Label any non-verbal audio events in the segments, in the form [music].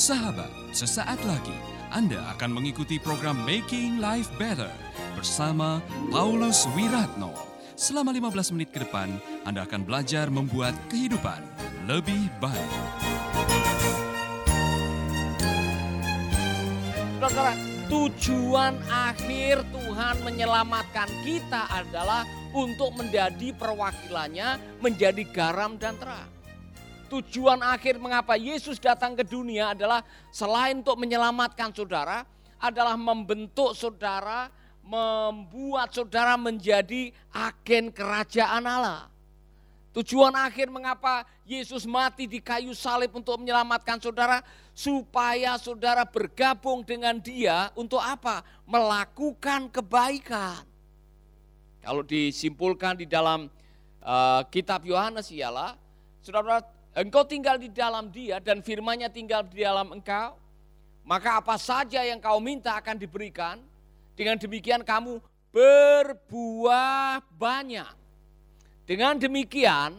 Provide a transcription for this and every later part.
Sahabat, sesaat lagi Anda akan mengikuti program Making Life Better bersama Paulus Wiratno. Selama 15 menit ke depan, Anda akan belajar membuat kehidupan lebih baik. Saudara, tujuan akhir Tuhan menyelamatkan kita adalah untuk menjadi perwakilannya, menjadi garam dan terang. Tujuan akhir mengapa Yesus datang ke dunia adalah selain untuk menyelamatkan saudara, adalah membentuk saudara, membuat saudara menjadi agen kerajaan Allah. Tujuan akhir mengapa Yesus mati di kayu salib untuk menyelamatkan saudara, supaya saudara bergabung dengan Dia untuk apa? Melakukan kebaikan. Kalau disimpulkan di dalam uh, kitab Yohanes ialah, saudara engkau tinggal di dalam dia dan firmannya tinggal di dalam engkau, maka apa saja yang kau minta akan diberikan. Dengan demikian kamu berbuah banyak. Dengan demikian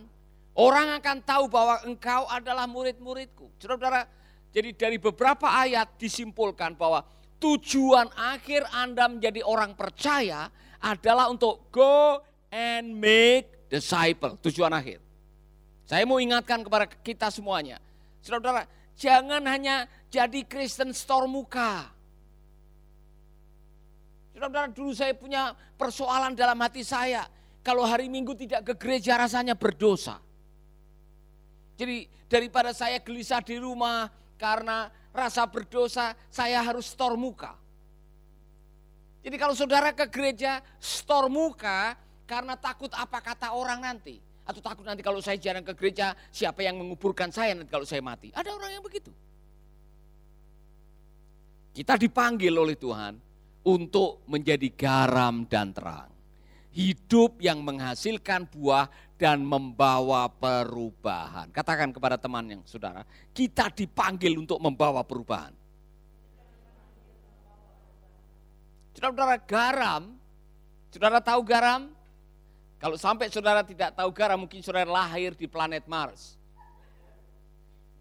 orang akan tahu bahwa engkau adalah murid-muridku. Saudara-saudara, jadi dari beberapa ayat disimpulkan bahwa tujuan akhir Anda menjadi orang percaya adalah untuk go and make disciple. Tujuan akhir. Saya mau ingatkan kepada kita semuanya. Saudara-saudara, jangan hanya jadi Kristen store muka. Saudara-saudara, dulu saya punya persoalan dalam hati saya. Kalau hari Minggu tidak ke gereja rasanya berdosa. Jadi daripada saya gelisah di rumah karena rasa berdosa, saya harus store muka. Jadi kalau saudara ke gereja store muka karena takut apa kata orang nanti. Atau takut nanti kalau saya jarang ke gereja, siapa yang menguburkan saya nanti kalau saya mati. Ada orang yang begitu. Kita dipanggil oleh Tuhan untuk menjadi garam dan terang. Hidup yang menghasilkan buah dan membawa perubahan. Katakan kepada teman yang saudara, kita dipanggil untuk membawa perubahan. Saudara-saudara garam, saudara tahu garam? Kalau sampai saudara tidak tahu garam, mungkin saudara lahir di planet Mars.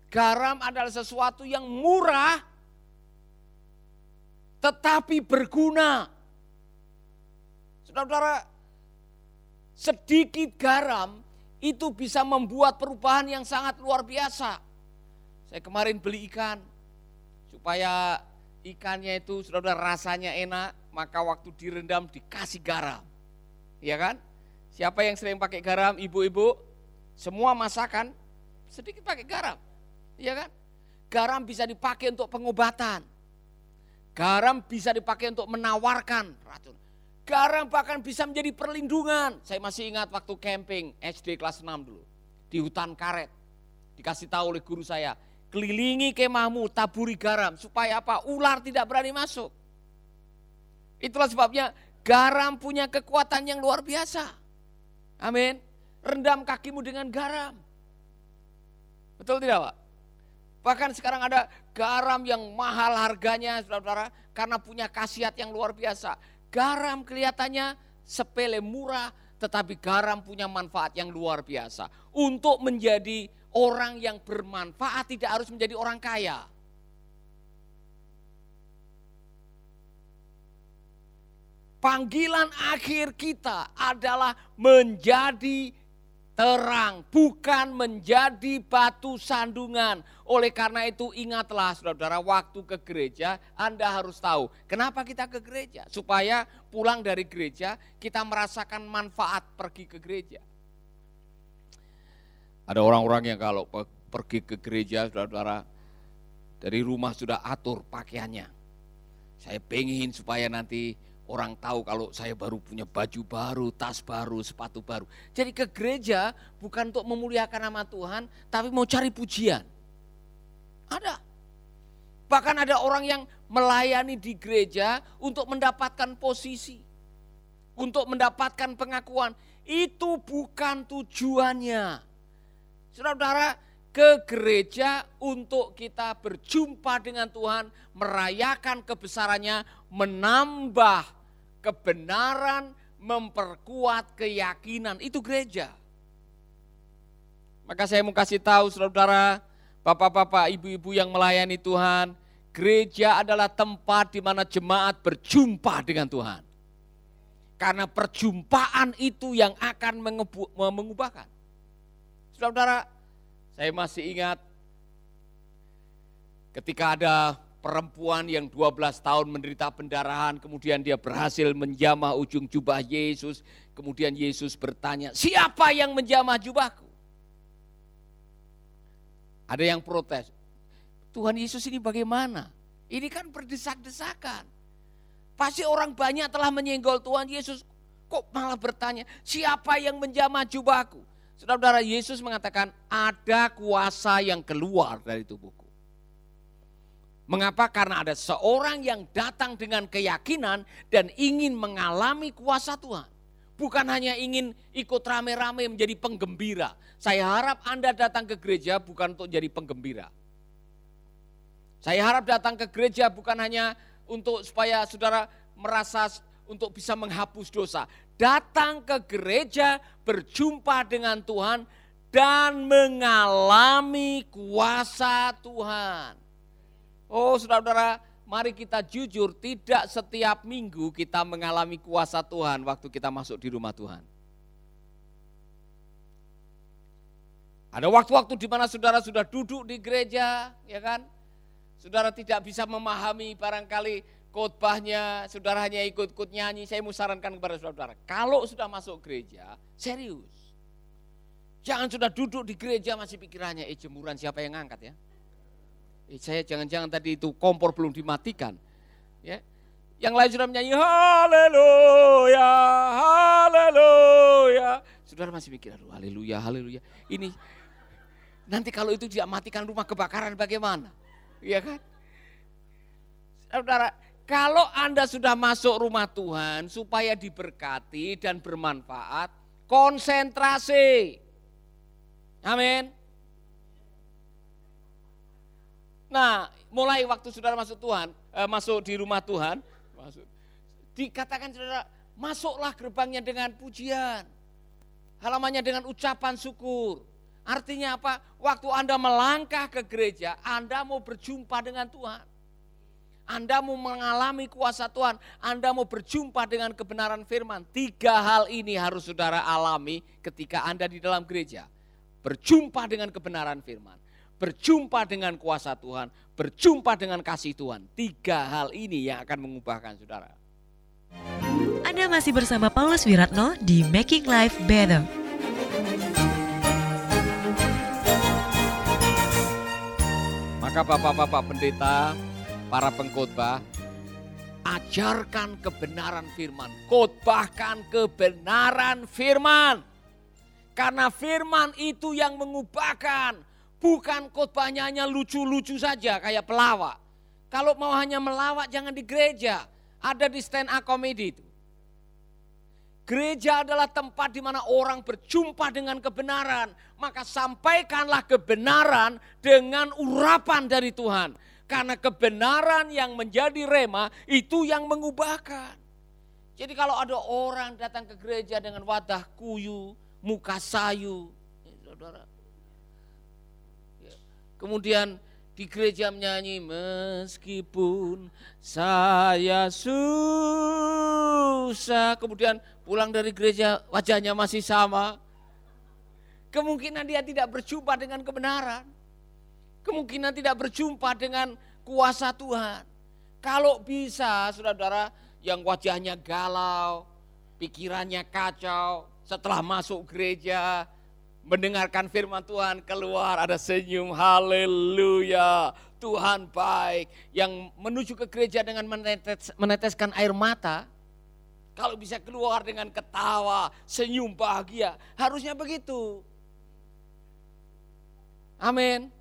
Garam adalah sesuatu yang murah, tetapi berguna. Saudara-saudara, sedikit garam itu bisa membuat perubahan yang sangat luar biasa. Saya kemarin beli ikan, supaya ikannya itu saudara rasanya enak, maka waktu direndam dikasih garam. Iya kan? Siapa yang sering pakai garam? Ibu-ibu, semua masakan sedikit pakai garam. Iya kan? Garam bisa dipakai untuk pengobatan. Garam bisa dipakai untuk menawarkan racun. Garam bahkan bisa menjadi perlindungan. Saya masih ingat waktu camping SD kelas 6 dulu. Di hutan karet. Dikasih tahu oleh guru saya. Kelilingi kemahmu, taburi garam. Supaya apa? Ular tidak berani masuk. Itulah sebabnya garam punya kekuatan yang luar biasa. Amin. Rendam kakimu dengan garam. Betul tidak Pak? Bahkan sekarang ada garam yang mahal harganya saudara-saudara karena punya khasiat yang luar biasa. Garam kelihatannya sepele murah tetapi garam punya manfaat yang luar biasa. Untuk menjadi orang yang bermanfaat tidak harus menjadi orang kaya. Panggilan akhir kita adalah menjadi terang, bukan menjadi batu sandungan. Oleh karena itu ingatlah saudara-saudara waktu ke gereja Anda harus tahu kenapa kita ke gereja. Supaya pulang dari gereja kita merasakan manfaat pergi ke gereja. Ada orang-orang yang kalau pergi ke gereja saudara-saudara dari rumah sudah atur pakaiannya. Saya pengen supaya nanti Orang tahu kalau saya baru punya baju baru, tas baru, sepatu baru. Jadi ke gereja bukan untuk memuliakan nama Tuhan, tapi mau cari pujian. Ada. Bahkan ada orang yang melayani di gereja untuk mendapatkan posisi. Untuk mendapatkan pengakuan. Itu bukan tujuannya. Saudara-saudara, ke gereja untuk kita berjumpa dengan Tuhan, merayakan kebesarannya, menambah kebenaran, memperkuat keyakinan. Itu gereja. Maka saya mau kasih tahu saudara-saudara Bapak-bapak, ibu-ibu yang melayani Tuhan, gereja adalah tempat di mana jemaat berjumpa dengan Tuhan. Karena perjumpaan itu yang akan mengubahkan. Saudara-saudara, saya masih ingat ketika ada perempuan yang 12 tahun menderita pendarahan, kemudian dia berhasil menjamah ujung jubah Yesus, kemudian Yesus bertanya, siapa yang menjamah jubahku? Ada yang protes, Tuhan Yesus ini bagaimana? Ini kan berdesak-desakan. Pasti orang banyak telah menyenggol Tuhan Yesus, kok malah bertanya, siapa yang menjamah jubahku? Saudara-saudara, Yesus mengatakan ada kuasa yang keluar dari tubuhku. Mengapa? Karena ada seorang yang datang dengan keyakinan dan ingin mengalami kuasa Tuhan. Bukan hanya ingin ikut rame-rame menjadi penggembira. Saya harap Anda datang ke gereja bukan untuk jadi penggembira. Saya harap datang ke gereja bukan hanya untuk supaya saudara merasa untuk bisa menghapus dosa. Datang ke gereja berjumpa dengan Tuhan dan mengalami kuasa Tuhan. Oh saudara-saudara, mari kita jujur, tidak setiap minggu kita mengalami kuasa Tuhan waktu kita masuk di rumah Tuhan. Ada waktu-waktu di mana saudara sudah duduk di gereja, ya kan? Saudara tidak bisa memahami barangkali khotbahnya, saudara hanya ikut-ikut nyanyi. Saya mau sarankan kepada saudara, kalau sudah masuk gereja, serius. Jangan sudah duduk di gereja masih pikirannya, eh jemuran siapa yang ngangkat ya? Eh, saya jangan-jangan tadi itu kompor belum dimatikan. Ya. Yang lain sudah menyanyi haleluya, haleluya. Saudara masih mikir, aduh haleluya, haleluya. Ini nanti kalau itu tidak matikan rumah kebakaran bagaimana? Iya kan? Saudara, kalau Anda sudah masuk rumah Tuhan supaya diberkati dan bermanfaat, konsentrasi. Amin. Nah, mulai waktu saudara masuk Tuhan, eh, masuk di rumah Tuhan, masuk, dikatakan saudara, masuklah gerbangnya dengan pujian, halamannya dengan ucapan syukur. Artinya apa? Waktu Anda melangkah ke gereja, Anda mau berjumpa dengan Tuhan. Anda mau mengalami kuasa Tuhan, Anda mau berjumpa dengan kebenaran firman. Tiga hal ini harus saudara alami ketika Anda di dalam gereja. Berjumpa dengan kebenaran firman berjumpa dengan kuasa Tuhan, berjumpa dengan kasih Tuhan. Tiga hal ini yang akan mengubahkan saudara. Anda masih bersama Paulus Wiratno di Making Life Better. Maka bapak-bapak pendeta, para pengkhotbah, ajarkan kebenaran firman, khotbahkan kebenaran firman. Karena firman itu yang mengubahkan, Bukan khotbahnya hanya lucu-lucu saja kayak pelawak. Kalau mau hanya melawak jangan di gereja. Ada di stand up comedy itu. Gereja adalah tempat di mana orang berjumpa dengan kebenaran. Maka sampaikanlah kebenaran dengan urapan dari Tuhan. Karena kebenaran yang menjadi rema itu yang mengubahkan. Jadi kalau ada orang datang ke gereja dengan wadah kuyu, muka sayu, ya saudara, Kemudian di gereja menyanyi meskipun saya susah. Kemudian pulang dari gereja wajahnya masih sama. Kemungkinan dia tidak berjumpa dengan kebenaran. Kemungkinan tidak berjumpa dengan kuasa Tuhan. Kalau bisa saudara-saudara yang wajahnya galau, pikirannya kacau, setelah masuk gereja, mendengarkan firman Tuhan keluar ada senyum haleluya. Tuhan baik yang menuju ke gereja dengan menetes, meneteskan air mata kalau bisa keluar dengan ketawa senyum bahagia harusnya begitu. Amin.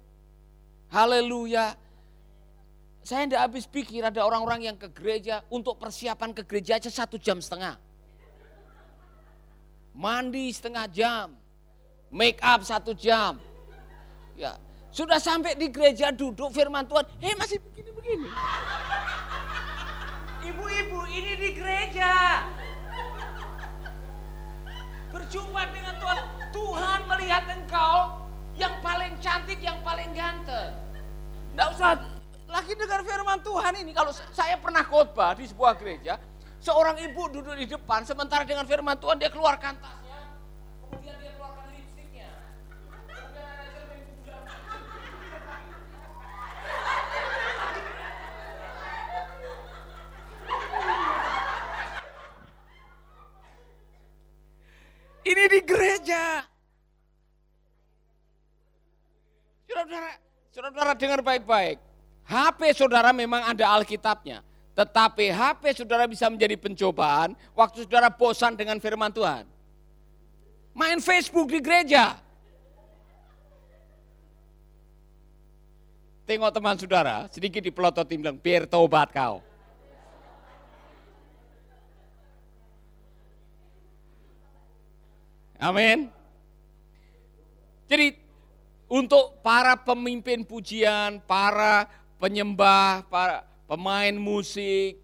Haleluya. Saya tidak habis pikir ada orang-orang yang ke gereja untuk persiapan ke gereja aja satu jam setengah. Mandi setengah jam make up satu jam. Ya, sudah sampai di gereja duduk firman Tuhan, hei masih begini-begini. Ibu-ibu ini di gereja. Berjumpa dengan Tuhan, Tuhan melihat engkau yang paling cantik, yang paling ganteng. Tidak usah lagi dengar firman Tuhan ini. Kalau saya pernah khotbah di sebuah gereja, seorang ibu duduk di depan, sementara dengan firman Tuhan dia keluarkan tasnya, kemudian dia keluarkan lipstiknya. Kemudian ada cermin kuda. Ini di gereja. Saudara, saudara dengar baik-baik. HP saudara memang ada Alkitabnya. Tetapi HP saudara bisa menjadi pencobaan waktu saudara bosan dengan firman Tuhan. Main Facebook di gereja. Tengok teman saudara, sedikit dipelototin bilang, biar tobat kau. Amin. Jadi untuk para pemimpin pujian, para penyembah, para pemain musik,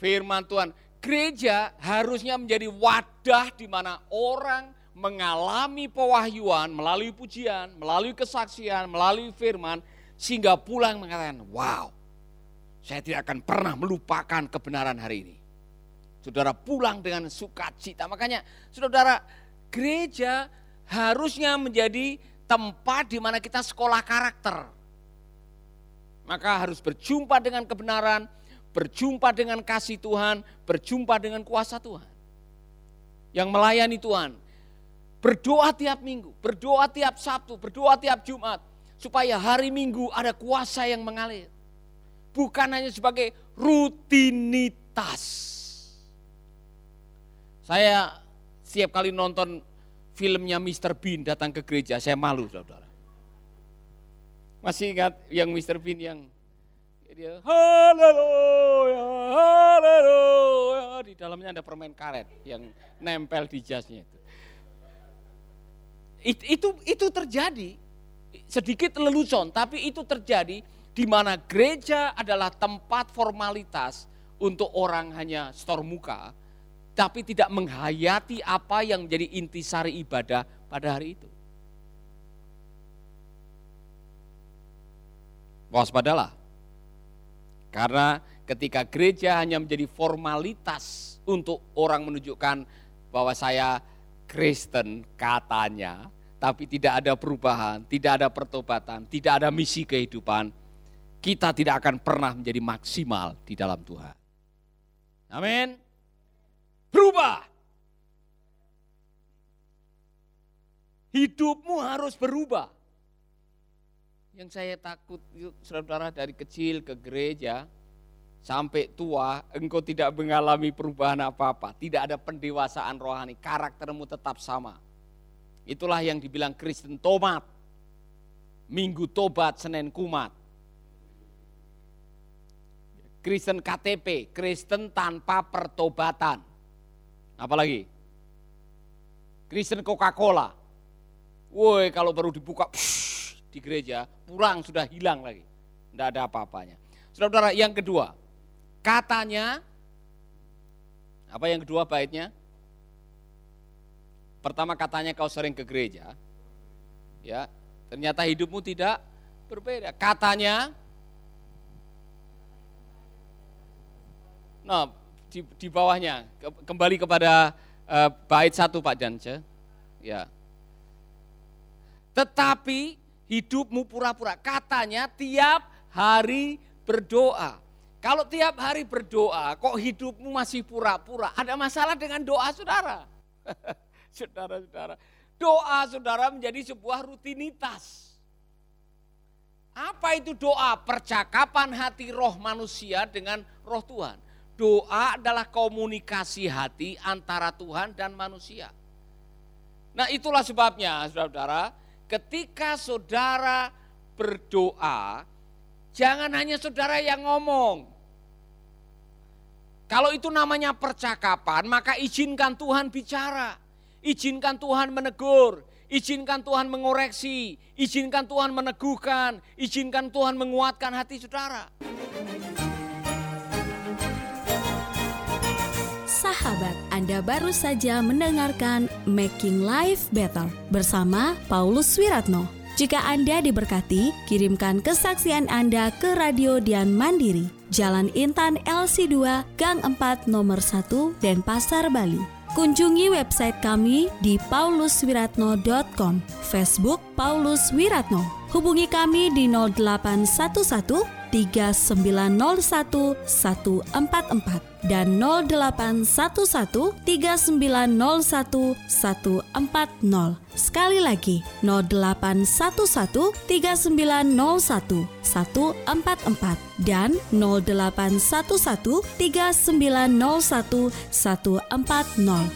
firman Tuhan, gereja harusnya menjadi wadah di mana orang mengalami pewahyuan melalui pujian, melalui kesaksian, melalui firman, sehingga pulang mengatakan, wow, saya tidak akan pernah melupakan kebenaran hari ini. Saudara pulang dengan sukacita. Makanya saudara gereja harusnya menjadi tempat di mana kita sekolah karakter. Maka harus berjumpa dengan kebenaran, berjumpa dengan kasih Tuhan, berjumpa dengan kuasa Tuhan. Yang melayani Tuhan, berdoa tiap minggu, berdoa tiap Sabtu, berdoa tiap Jumat, supaya hari Minggu ada kuasa yang mengalir. Bukan hanya sebagai rutinitas. Saya setiap kali nonton filmnya Mr. Bean datang ke gereja, saya malu saudara. Masih ingat yang Mr. Bean yang dia haleluya, haleluya. Di dalamnya ada permen karet yang nempel di jasnya itu. It, itu itu terjadi sedikit lelucon, tapi itu terjadi di mana gereja adalah tempat formalitas untuk orang hanya store muka, tapi tidak menghayati apa yang menjadi intisari ibadah pada hari itu. Waspadalah. Karena ketika gereja hanya menjadi formalitas untuk orang menunjukkan bahwa saya Kristen katanya, tapi tidak ada perubahan, tidak ada pertobatan, tidak ada misi kehidupan, kita tidak akan pernah menjadi maksimal di dalam Tuhan. Amin. Berubah. Hidupmu harus berubah. Yang saya takut, saudara dari kecil ke gereja, sampai tua, engkau tidak mengalami perubahan apa-apa. Tidak ada pendewasaan rohani, karaktermu tetap sama. Itulah yang dibilang Kristen tomat. Minggu tobat, Senin kumat. Kristen KTP, Kristen tanpa pertobatan. Apalagi? Kristen Coca-Cola. Woi, kalau baru dibuka di gereja, pulang sudah hilang lagi. Tidak ada apa-apanya. Saudara-saudara, yang kedua, katanya, apa yang kedua baitnya? Pertama katanya kau sering ke gereja, ya ternyata hidupmu tidak berbeda. Katanya, nah di, di bawahnya kembali kepada uh, bait satu Pak Jance, ya. Tetapi hidupmu pura-pura. Katanya tiap hari berdoa. Kalau tiap hari berdoa, kok hidupmu masih pura-pura? Ada masalah dengan doa saudara. [laughs] Saudara-saudara, doa saudara menjadi sebuah rutinitas. Apa itu doa? Percakapan hati roh manusia dengan roh Tuhan. Doa adalah komunikasi hati antara Tuhan dan manusia. Nah itulah sebabnya saudara-saudara, ketika saudara berdoa, jangan hanya saudara yang ngomong. Kalau itu namanya percakapan, maka izinkan Tuhan bicara. Izinkan Tuhan menegur, izinkan Tuhan mengoreksi, izinkan Tuhan meneguhkan, izinkan Tuhan menguatkan hati saudara. Sahabat, Anda baru saja mendengarkan Making Life Better bersama Paulus Wiratno. Jika Anda diberkati, kirimkan kesaksian Anda ke Radio Dian Mandiri, Jalan Intan LC2, Gang 4, Nomor 1, Denpasar, Bali. Kunjungi website kami di pauluswiratno.com, Facebook Paulus Wiratno. Hubungi kami di 0811 3901 144 dan 0811 3901 140. Sekali lagi 0811 3901 144 dan 0811 3901 140.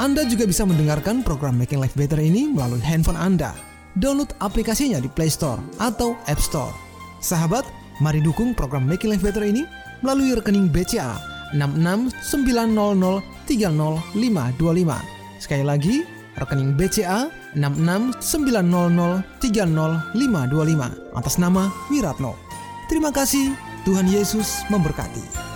Anda juga bisa mendengarkan program Making Life Better ini melalui handphone Anda. Download aplikasinya di Play Store atau App Store. Sahabat, mari dukung program Making Life Better ini melalui rekening BCA 6690300525. Sekali lagi, rekening BCA 6690300525 atas nama Wiratno. Terima kasih, Tuhan Yesus memberkati.